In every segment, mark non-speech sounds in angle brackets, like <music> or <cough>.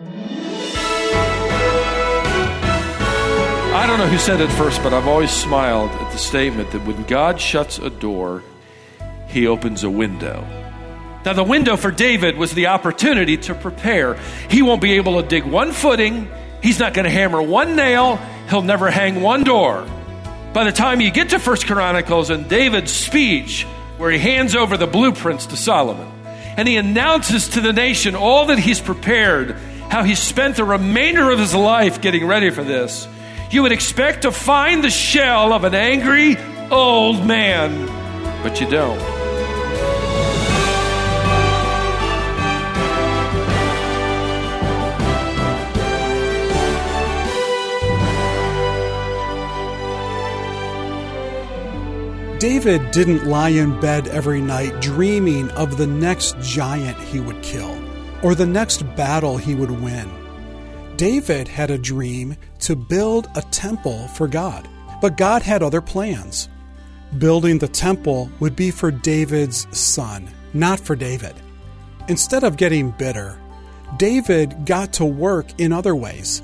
I don't know who said it first, but I've always smiled at the statement that when God shuts a door, he opens a window. Now, the window for David was the opportunity to prepare. He won't be able to dig one footing, he's not going to hammer one nail, he'll never hang one door. By the time you get to First Chronicles and David's speech, where he hands over the blueprints to Solomon, and he announces to the nation all that he's prepared, how he spent the remainder of his life getting ready for this, you would expect to find the shell of an angry old man, but you don't. David didn't lie in bed every night dreaming of the next giant he would kill or the next battle he would win. David had a dream to build a temple for God, but God had other plans. Building the temple would be for David's son, not for David. Instead of getting bitter, David got to work in other ways.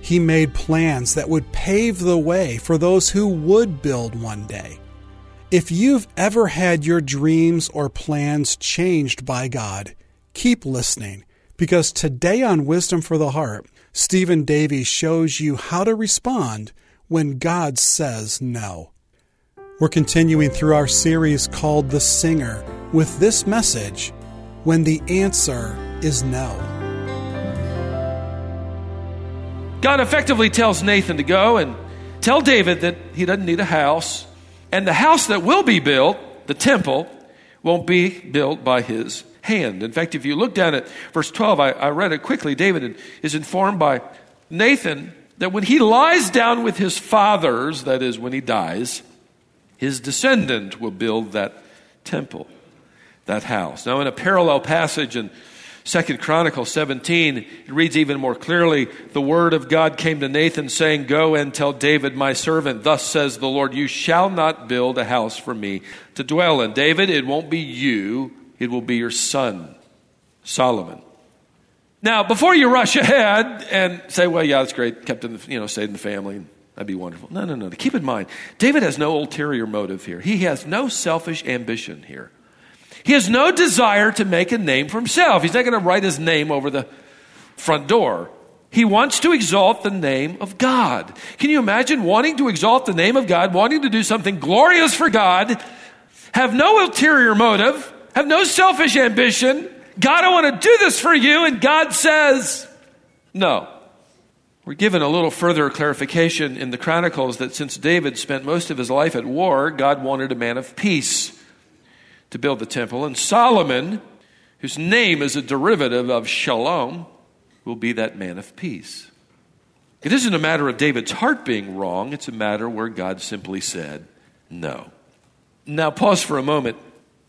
He made plans that would pave the way for those who would build one day. If you've ever had your dreams or plans changed by God, keep listening because today on Wisdom for the Heart, Stephen Davey shows you how to respond when God says no. We're continuing through our series called The Singer with this message When the Answer is No. God effectively tells Nathan to go and tell David that he doesn't need a house and the house that will be built, the temple, won't be built by his hand. In fact, if you look down at verse 12, I, I read it quickly. David is informed by Nathan that when he lies down with his fathers, that is, when he dies, his descendant will build that temple, that house. Now, in a parallel passage in Second Chronicles 17, it reads even more clearly The word of God came to Nathan, saying, Go and tell David, my servant, thus says the Lord, You shall not build a house for me to dwell in. David, it won't be you, it will be your son, Solomon. Now, before you rush ahead and say, Well, yeah, that's great, kept in the, you know, stayed in the family, that'd be wonderful. No, no, no. Keep in mind, David has no ulterior motive here, he has no selfish ambition here. He has no desire to make a name for himself. He's not going to write his name over the front door. He wants to exalt the name of God. Can you imagine wanting to exalt the name of God, wanting to do something glorious for God, have no ulterior motive, have no selfish ambition? God, I want to do this for you. And God says, no. We're given a little further clarification in the Chronicles that since David spent most of his life at war, God wanted a man of peace to build the temple. And Solomon, whose name is a derivative of shalom, will be that man of peace. It isn't a matter of David's heart being wrong, it's a matter where God simply said no. Now, pause for a moment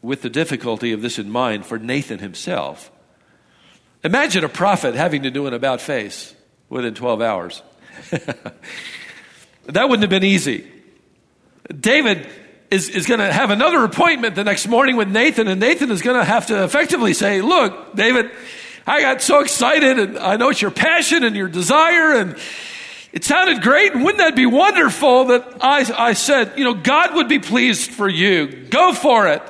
with the difficulty of this in mind for Nathan himself. Imagine a prophet having to do an about face within 12 hours. <laughs> that wouldn't have been easy. David is, is going to have another appointment the next morning with Nathan, and Nathan is going to have to effectively say, Look, David, I got so excited, and I know it's your passion and your desire, and it sounded great. And wouldn't that be wonderful that I, I said, You know, God would be pleased for you. Go for it.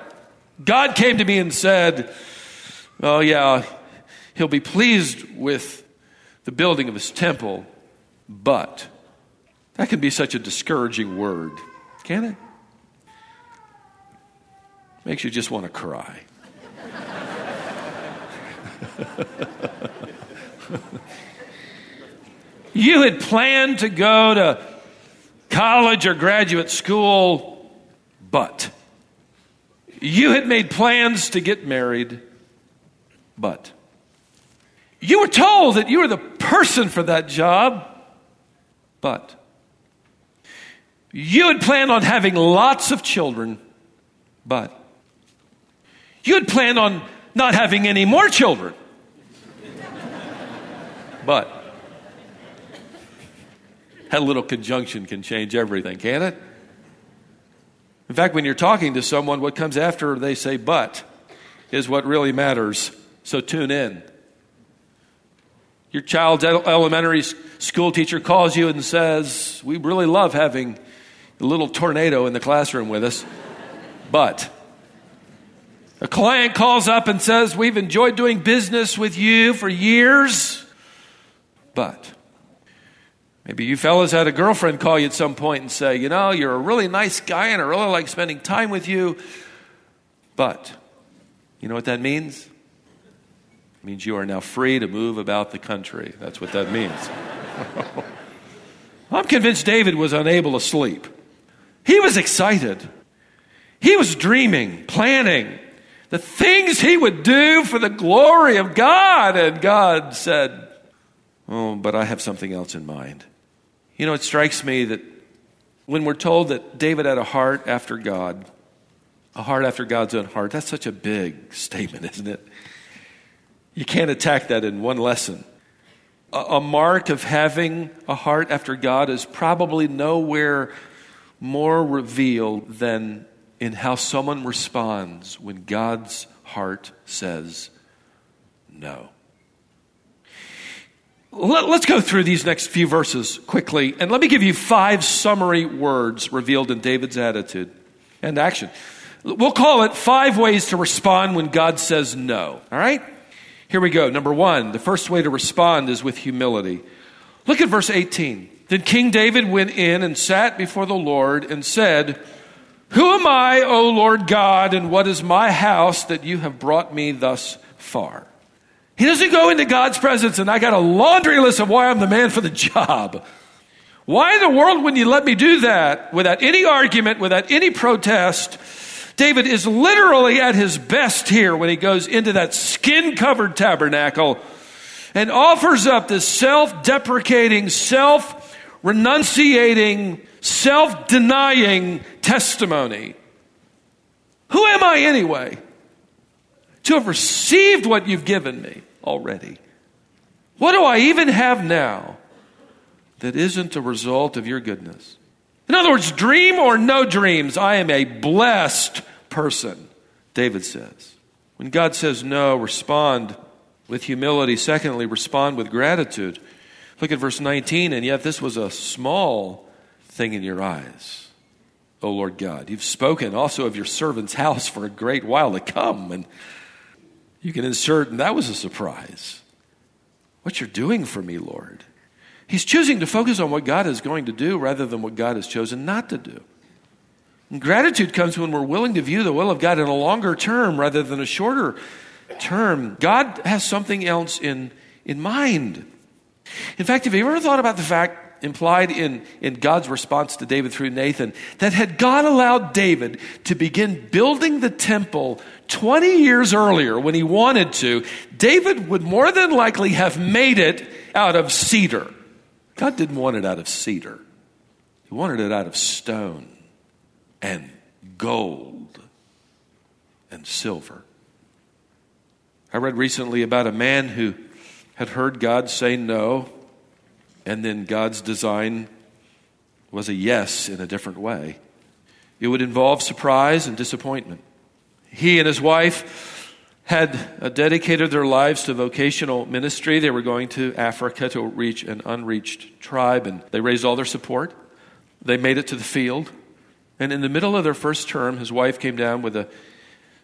God came to me and said, Oh, yeah, he'll be pleased with the building of his temple, but that can be such a discouraging word, can it? Makes you just want to cry. <laughs> you had planned to go to college or graduate school, but you had made plans to get married, but you were told that you were the person for that job, but you had planned on having lots of children, but you had planned on not having any more children. but that little conjunction can change everything, can't it? In fact, when you're talking to someone, what comes after they say but is what really matters. So tune in. Your child's elementary school teacher calls you and says, We really love having a little tornado in the classroom with us, <laughs> but. A client calls up and says, We've enjoyed doing business with you for years, but. Maybe you fellas had a girlfriend call you at some point and say, You know, you're a really nice guy and I really like spending time with you, but. You know what that means? It means you are now free to move about the country. That's what that means. <laughs> I'm convinced David was unable to sleep. He was excited. He was dreaming, planning the things he would do for the glory of God. And God said, Oh, but I have something else in mind. You know, it strikes me that when we're told that David had a heart after God, a heart after God's own heart, that's such a big statement, isn't it? You can't attack that in one lesson. A, a mark of having a heart after God is probably nowhere more revealed than in how someone responds when God's heart says no. Let, us go through these next few verses quickly, and let me give you five summary words revealed in David's attitude and action. We'll call it five ways to respond when God says no. All right? Here we go. Number one, the first way to respond is with humility. Look at verse 18. Then King David went in and sat before the Lord and said, Who am I, O Lord God, and what is my house that you have brought me thus far? He doesn't go into God's presence and I got a laundry list of why I'm the man for the job. Why in the world wouldn't you let me do that without any argument, without any protest? David is literally at his best here when he goes into that skin covered tabernacle and offers up this self deprecating, self renunciating, self denying testimony. Who am I anyway? To have received what you've given me already. What do I even have now that isn't a result of your goodness? In other words, dream or no dreams, I am a blessed person, David says. When God says no, respond with humility. Secondly, respond with gratitude. Look at verse 19, and yet this was a small thing in your eyes. O Lord God, you've spoken also of your servant's house for a great while to come. And you can insert, and that was a surprise. What you're doing for me, Lord. He's choosing to focus on what God is going to do rather than what God has chosen not to do. And gratitude comes when we're willing to view the will of God in a longer term rather than a shorter term. God has something else in, in mind. In fact, have you ever thought about the fact implied in, in God's response to David through Nathan that had God allowed David to begin building the temple 20 years earlier when he wanted to, David would more than likely have made it out of cedar. God didn't want it out of cedar, He wanted it out of stone and gold and silver. I read recently about a man who had heard God say no, and then God's design was a yes in a different way. It would involve surprise and disappointment. He and his wife had uh, dedicated their lives to vocational ministry. They were going to Africa to reach an unreached tribe, and they raised all their support. They made it to the field. And in the middle of their first term, his wife came down with a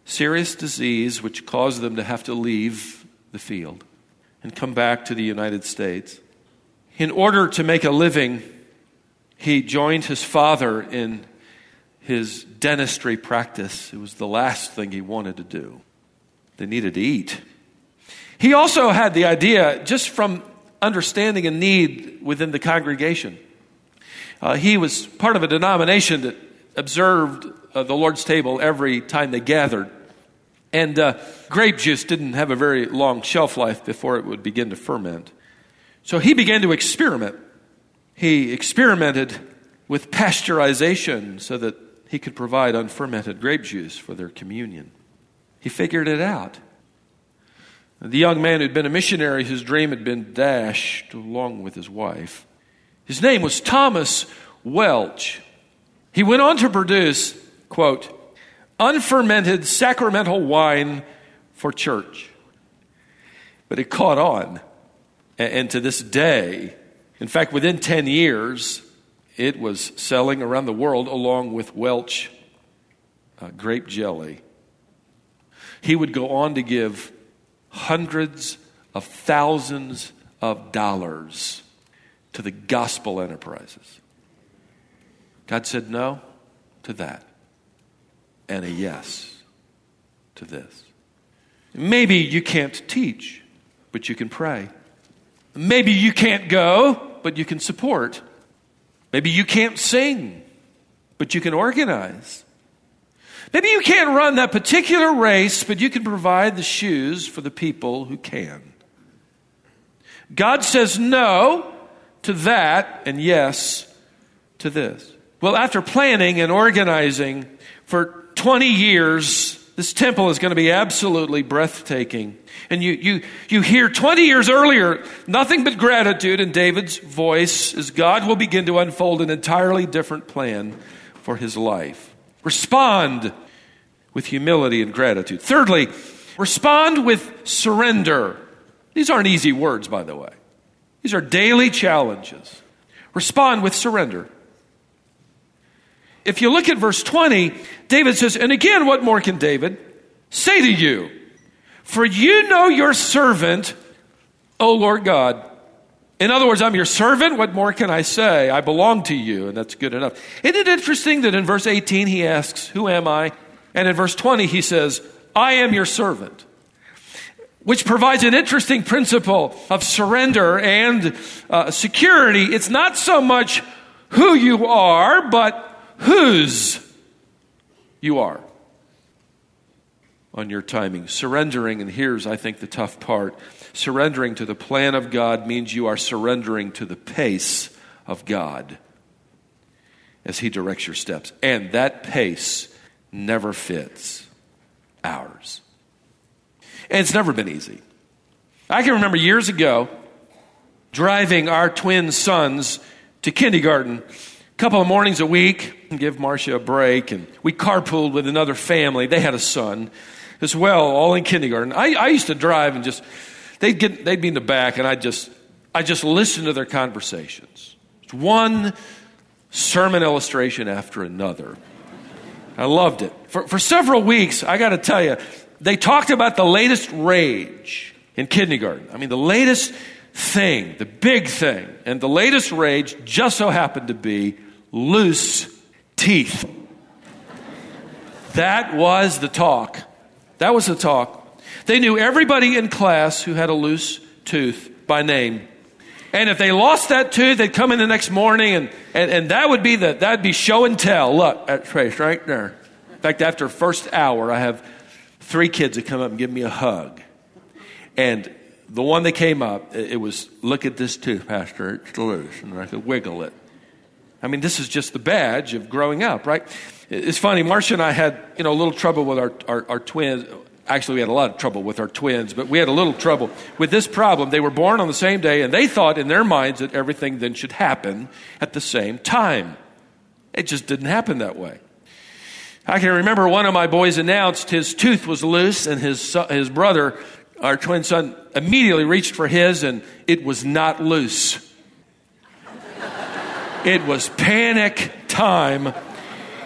serious disease which caused them to have to leave the field and come back to the United States. In order to make a living, he joined his father in his dentistry practice. It was the last thing he wanted to do. They needed to eat. He also had the idea, just from understanding a need within the congregation. Uh, he was part of a denomination that observed uh, the Lord's table every time they gathered. And uh, grape juice didn't have a very long shelf life before it would begin to ferment. So he began to experiment. He experimented with pasteurization so that he could provide unfermented grape juice for their communion. He figured it out. The young man who'd been a missionary, his dream had been dashed along with his wife. His name was Thomas Welch. He went on to produce, quote, unfermented sacramental wine for church. But it caught on. And to this day, in fact, within 10 years, it was selling around the world along with Welch uh, grape jelly. He would go on to give hundreds of thousands of dollars to the gospel enterprises. God said no to that and a yes to this. Maybe you can't teach, but you can pray. Maybe you can't go, but you can support. Maybe you can't sing, but you can organize. Maybe you can't run that particular race, but you can provide the shoes for the people who can. God says no to that and yes to this. Well, after planning and organizing for 20 years, this temple is going to be absolutely breathtaking. And you, you, you hear 20 years earlier nothing but gratitude in David's voice as God will begin to unfold an entirely different plan for his life. Respond with humility and gratitude. Thirdly, respond with surrender. These aren't easy words, by the way. These are daily challenges. Respond with surrender. If you look at verse 20, David says, And again, what more can David say to you? For you know your servant, O Lord God. In other words, I'm your servant. What more can I say? I belong to you, and that's good enough. Isn't it interesting that in verse 18 he asks, Who am I? And in verse 20 he says, I am your servant. Which provides an interesting principle of surrender and uh, security. It's not so much who you are, but whose you are on your timing. Surrendering, and here's, I think, the tough part surrendering to the plan of God means you are surrendering to the pace of God as He directs your steps. And that pace never fits ours. And it's never been easy. I can remember years ago driving our twin sons to kindergarten couple of mornings a week and give Marcia a break. And we carpooled with another family. They had a son as well, all in kindergarten. I, I used to drive and just, they'd, get, they'd be in the back and I just, I just listened to their conversations. One sermon illustration after another. I loved it. For, for several weeks, I got to tell you, they talked about the latest rage in kindergarten. I mean, the latest thing, the big thing, and the latest rage just so happened to be loose teeth. That was the talk. That was the talk. They knew everybody in class who had a loose tooth by name. And if they lost that tooth, they'd come in the next morning and, and, and that would be the, that'd be show and tell. Look, that trace right there. In fact, after first hour, I have three kids that come up and give me a hug. And the one that came up, it was, look at this tooth, Pastor, it's loose. And I could wiggle it. I mean, this is just the badge of growing up, right? It's funny, Marcia and I had, you know, a little trouble with our, our, our twins. Actually, we had a lot of trouble with our twins, but we had a little trouble with this problem. They were born on the same day, and they thought in their minds that everything then should happen at the same time. It just didn't happen that way. I can remember one of my boys announced his tooth was loose, and his, his brother, our twin son, immediately reached for his, and it was not loose. It was panic time.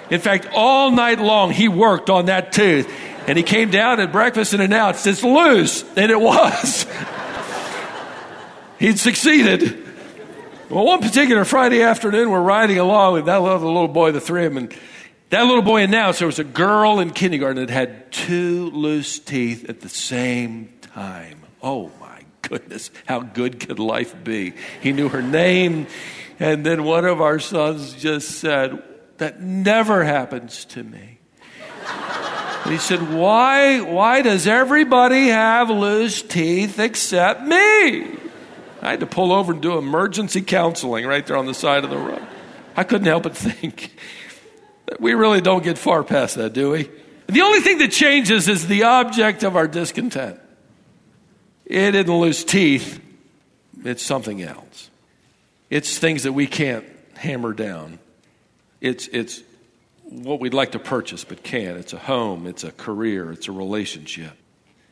In fact, all night long he worked on that tooth. And he came down at breakfast and announced, It's loose. And it was. He'd succeeded. Well, one particular Friday afternoon, we're riding along with that little, little boy, the three of them, and that little boy announced there was a girl in kindergarten that had two loose teeth at the same time. Oh my goodness, how good could life be? He knew her name, and then one of our sons just said, That never happens to me. He said, why, why does everybody have loose teeth except me? I had to pull over and do emergency counseling right there on the side of the road. I couldn't help but think. that We really don't get far past that, do we? The only thing that changes is the object of our discontent. It isn't loose teeth, it's something else. It's things that we can't hammer down. It's, it's what we'd like to purchase but can't. It's a home, it's a career, it's a relationship.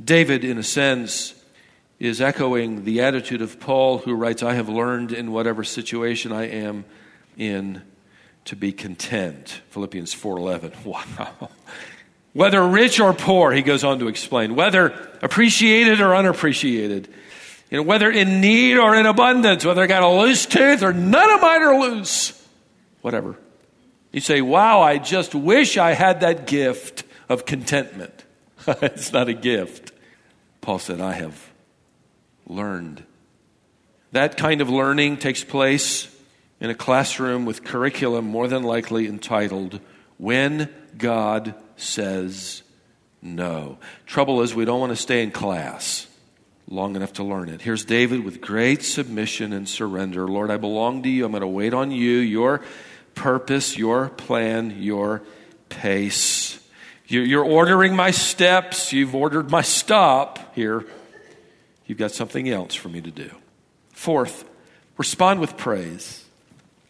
David, in a sense, is echoing the attitude of Paul, who writes, I have learned in whatever situation I am in to be content. Philippians 4:11. <laughs> Wow. Whether rich or poor, he goes on to explain, whether appreciated or unappreciated, you know, whether in need or in abundance, whether I got a loose tooth or none of mine are loose, whatever. You say, Wow, I just wish I had that gift of contentment. <laughs> it's not a gift. Paul said, I have learned. That kind of learning takes place in a classroom with curriculum more than likely entitled When God Says No. Trouble is, we don't want to stay in class long enough to learn it. Here's David with great submission and surrender. Lord, I belong to you. I'm going to wait on you, your purpose, your plan, your pace. You're ordering my steps. You've ordered my stop here. You've got something else for me to do. Fourth, respond with praise.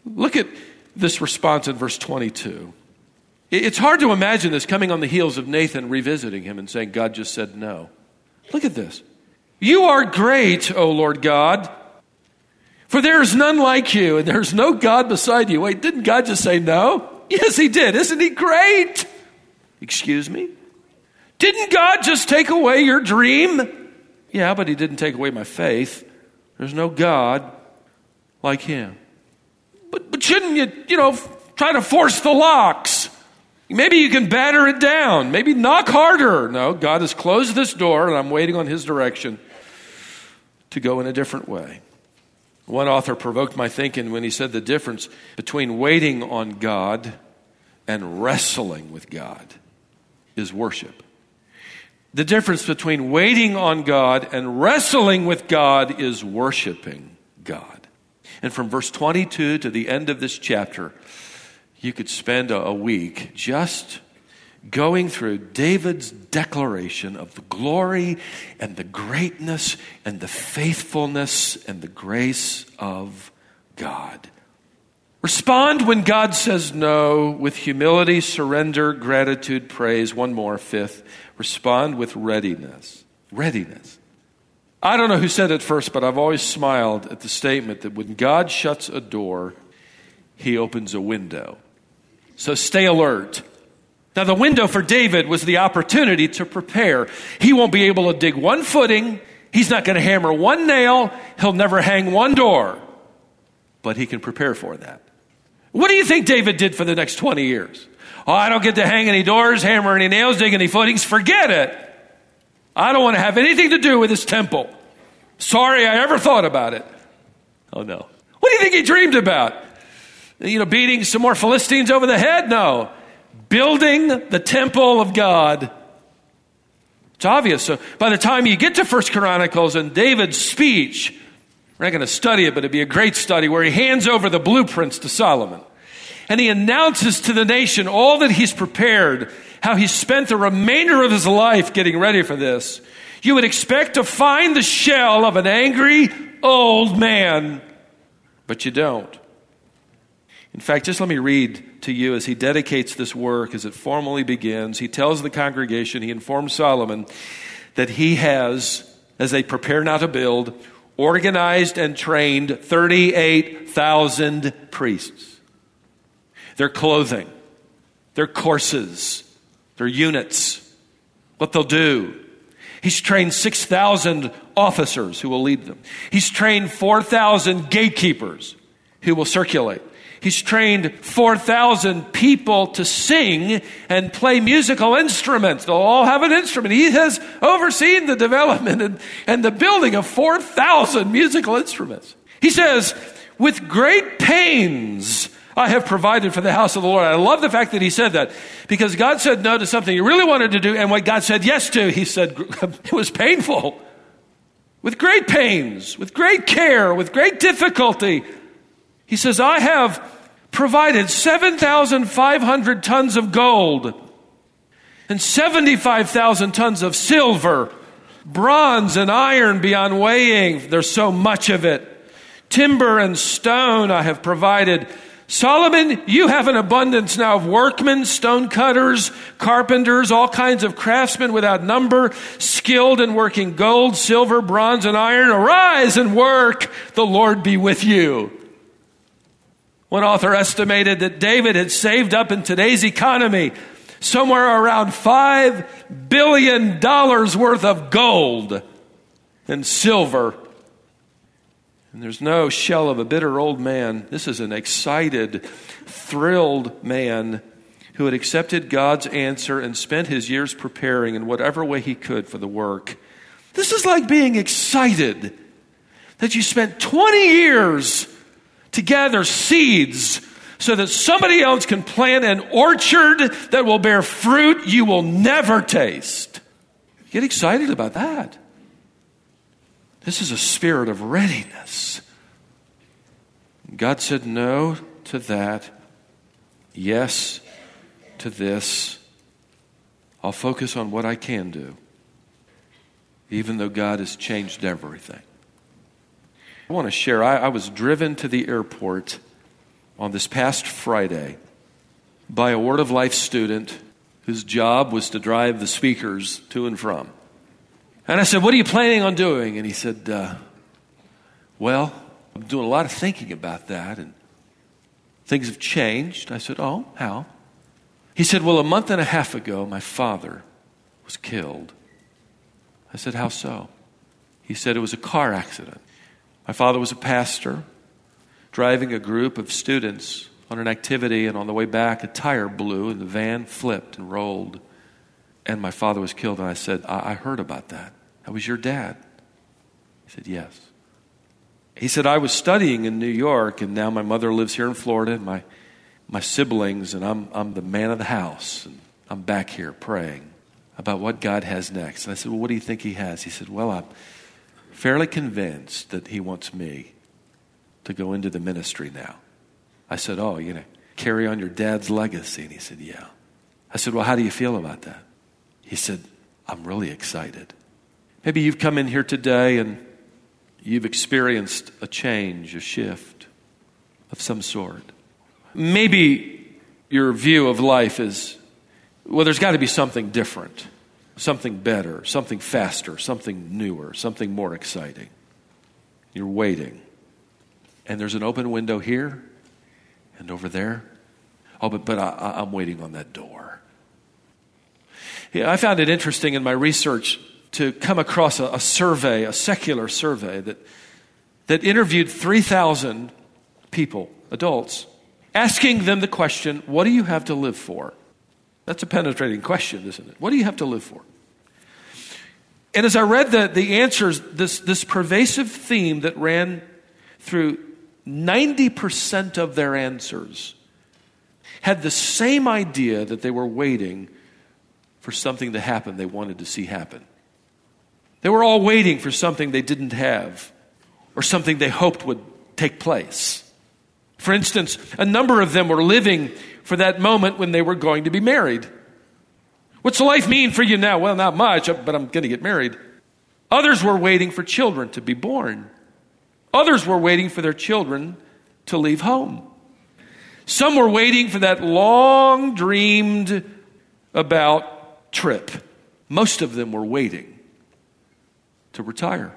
Look at this response in verse 22. It's hard to imagine this coming on the heels of Nathan revisiting him and saying, God just said no. Look at this. You are great, O Lord God, for there is none like you, and there's no God beside you. Wait, didn't God just say no? Yes, he did. Isn't he great? Excuse me? Didn't God just take away your dream? Yeah, but he didn't take away my faith. There's no God like him. But, but shouldn't you, you know, try to force the locks? Maybe you can batter it down. Maybe knock harder. No, God has closed this door, and I'm waiting on his direction to go in a different way. One author provoked my thinking when he said the difference between waiting on God and wrestling with God is worship. The difference between waiting on God and wrestling with God is worshiping God. And from verse 22 to the end of this chapter, you could spend a, week just going through David's declaration of the glory and the greatness and the faithfulness and the grace of God. Respond when God says no with humility, surrender, gratitude, praise. One more, fifth. Respond with readiness. Readiness. I don't know who said it first, but I've always smiled at the statement that when God shuts a door, he opens a window. So stay alert. Now, the window for David was the opportunity to prepare. He won't be able to dig one footing. He's not going to hammer one nail. He'll never hang one door. But he can prepare for that. What do you think David did for the next 20 years? Oh, I don't get to hang any doors, hammer any nails, dig any footings. Forget it. I don't want to have anything to do with this temple. Sorry I ever thought about it. Oh, no. What do you think he dreamed about? You know, beating some more Philistines over the head? No building the temple of God. It's obvious. So by the time you get to First Chronicles and David's speech, we're not going to study it, but it'd be a great study where he hands over the blueprints to Solomon. And he announces to the nation all that he's prepared, how he spent the remainder of his life getting ready for this. You would expect to find the shell of an angry old man, but you don't. In fact, just let me read to you as he dedicates this work, as it formally begins. He tells the congregation, he informs Solomon that he has, as they prepare now to build, organized and trained 38,000 priests. Their clothing, their courses, their units, what they'll do. He's trained 6,000 officers who will lead them. He's trained 4,000 gatekeepers who will circulate. He's trained 4,000 people to sing and play musical instruments. They'll all have an instrument. He has overseen the development and, and the building of 4,000 musical instruments. He says, with great pains, I have provided for the house of the Lord. I love the fact that he said that because God said no to something he really wanted to do, and what God said yes to, he said <laughs> it was painful. With great pains, with great care, with great difficulty, he says, I have provided 7,500 tons of gold and 75,000 tons of silver, bronze and iron beyond weighing. There's so much of it. Timber and stone I have provided Solomon, you have an abundance now of workmen, stonecutters, carpenters, all kinds of craftsmen without number, skilled in working gold, silver, bronze, and iron. Arise and work. The Lord be with you. One author estimated that David had saved up in today's economy somewhere around $5 billion worth of gold and silver and there's no shell of a bitter old man. This is an excited, thrilled man who had accepted God's answer and spent his years preparing in whatever way he could for the work. This is like being excited that you spent 20 years to gather seeds so that somebody else can plant an orchard that will bear fruit you will never taste. Get excited about that. This is a spirit of readiness. God said no to that, yes to this. I'll focus on what I can do, even though God has changed everything. I want to share. I, I was driven to the airport on this past Friday by a Word of Life student whose job was to drive the speakers to and from. And I said, What are you planning on doing? And he said, uh, Well, I'm doing a lot of thinking about that, and things have changed. I said, Oh, how? He said, Well, a month and a half ago, my father was killed. I said, How so? He said, It was a car accident. My father was a pastor driving a group of students on an activity, and on the way back, a tire blew, and the van flipped and rolled, and my father was killed. And I said, I, I heard about that. That was your dad. He said, Yes. He said, I was studying in New York, and now my mother lives here in Florida, and my, my siblings, and I'm, I'm the man of the house, and I'm back here praying about what God has next. And I said, Well, what do you think He has? He said, Well, I'm fairly convinced that He wants me to go into the ministry now. I said, Oh, you know, carry on your dad's legacy. And he said, Yeah. I said, Well, how do you feel about that? He said, I'm really excited. Maybe you've come in here today and you've experienced a change, a shift of some sort. Maybe your view of life is well, there's got to be something different, something better, something faster, something newer, something more exciting. You're waiting. And there's an open window here and over there. Oh, but, but I, I'm waiting on that door. Yeah, I found it interesting in my research to come across a, a survey, a secular survey, that, that interviewed 3,000 people, adults, asking them the question, What do you have to live for? That's a penetrating question, isn't it? What do you have to live for? And as I read the, the answers, this, this pervasive theme that ran through 90% of their answers had the same idea that they were waiting for something to happen they wanted to see happen. They were all waiting for something they didn't have or something they hoped would take place. For instance, a number of them were living for that moment when they were going to be married. What's life mean for you now? Well, not much, but I'm going to get married. Others were waiting for children to be born. Others were waiting for their children to leave home. Some were waiting for that long dreamed about trip. Most of them were waiting to retire.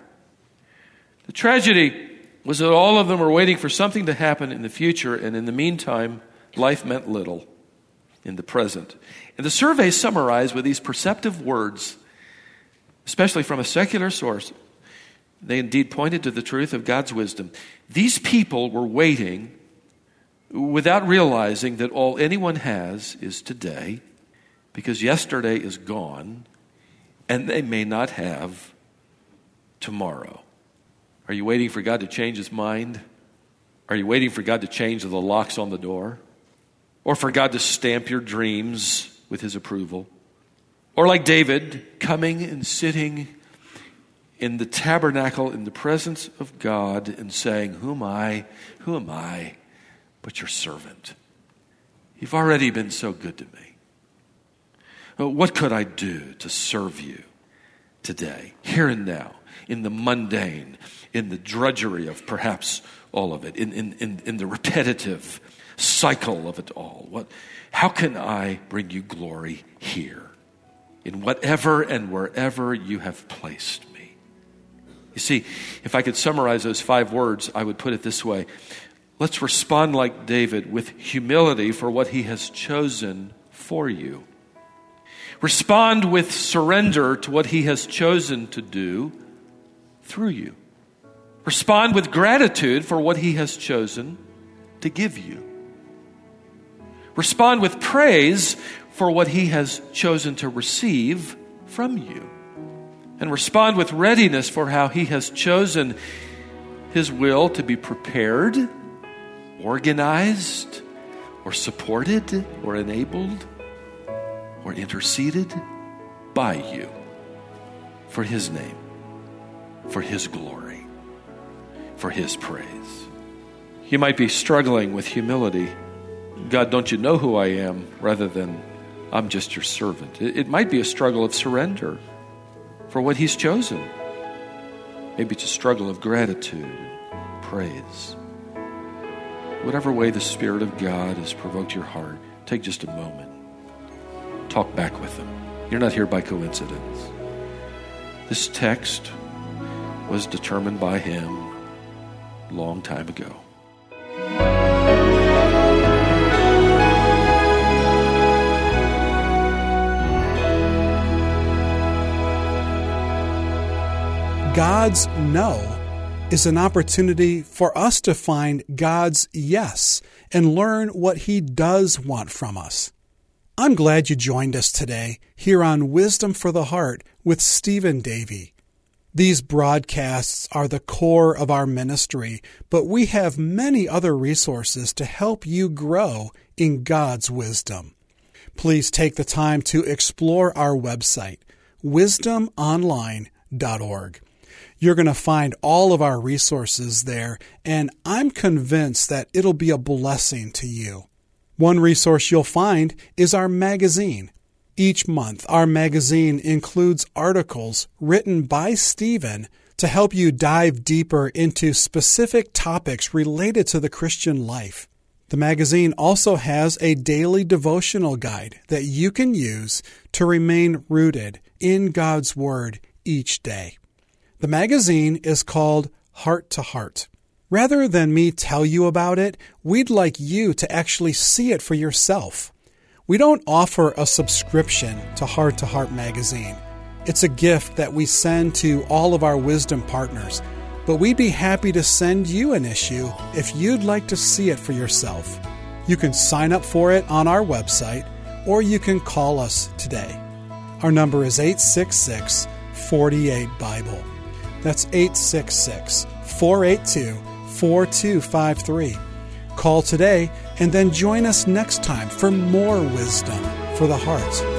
The tragedy was that all of them were waiting for something to happen in the future, and in the meantime, life meant little in the present. And the survey summarized with these perceptive words, especially from a secular source. They indeed pointed to the truth of God's wisdom. These people were waiting without realizing that all anyone has is today, because yesterday is gone, and they may not have tomorrow? Are you waiting for God to change his mind? Are you waiting for God to change the locks on the door? Or for God to stamp your dreams with his approval? Or like David, coming and sitting in the tabernacle in the presence of God and saying, Who am I? Who am I but your servant? You've already been so good to me. Uh, what could I do to serve you today, here and now? in the mundane, in the drudgery of perhaps all of it, in, in, in, in the repetitive cycle of it all. What, how can I bring you glory here in whatever and wherever you have placed me? You see, if I could summarize those five words, I would put it this way Let's respond like David with humility for what he has chosen for you. Respond with surrender to what he has chosen to do through you. Respond with gratitude for what he has chosen to give you. Respond with praise for what he has chosen to receive from you. And respond with readiness for how he has chosen his will to be prepared, organized, or supported, or enabled, or interceded by you for his name, for his glory, for his praise. You might be struggling with humility God, don't you know who I am, rather than I'm just your servant. It, might be a struggle of surrender for what He's chosen. Maybe it's a struggle of gratitude praise. Whatever way the Spirit of God has provoked your heart, take just a moment. Talk back with Him. You're not here by coincidence. This text was determined by Him long time ago. God's no is an opportunity for us to find God's yes and learn what He does want from us. I'm glad you joined us today here on Wisdom for the Heart with Stephen Davey. These broadcasts are the core of our ministry, but we have many other resources to help you grow in God's wisdom. Please take the time to explore our website, wisdomonline.org. You're going to find all of our resources there, and I'm convinced that it'll be a blessing to you. One resource you'll find is our magazine. Each month, our magazine includes articles written by Stephen to help you dive deeper into specific topics related to the Christian life. The magazine also has a daily devotional guide that you can use to remain rooted in God's Word each day. The magazine is called Heart to Heart. Rather than me tell you about it, we'd like you to actually see it for yourself. We don't offer a subscription to Heart to Heart magazine. It's a gift that we send to all of our wisdom partners, but we'd be happy to send you an issue if you'd like to see it for yourself. You can sign up for it on our website or you can call us today. Our number is 866 48 Bible. That's 866 482 4253. Call today and then join us next time for more wisdom for the heart.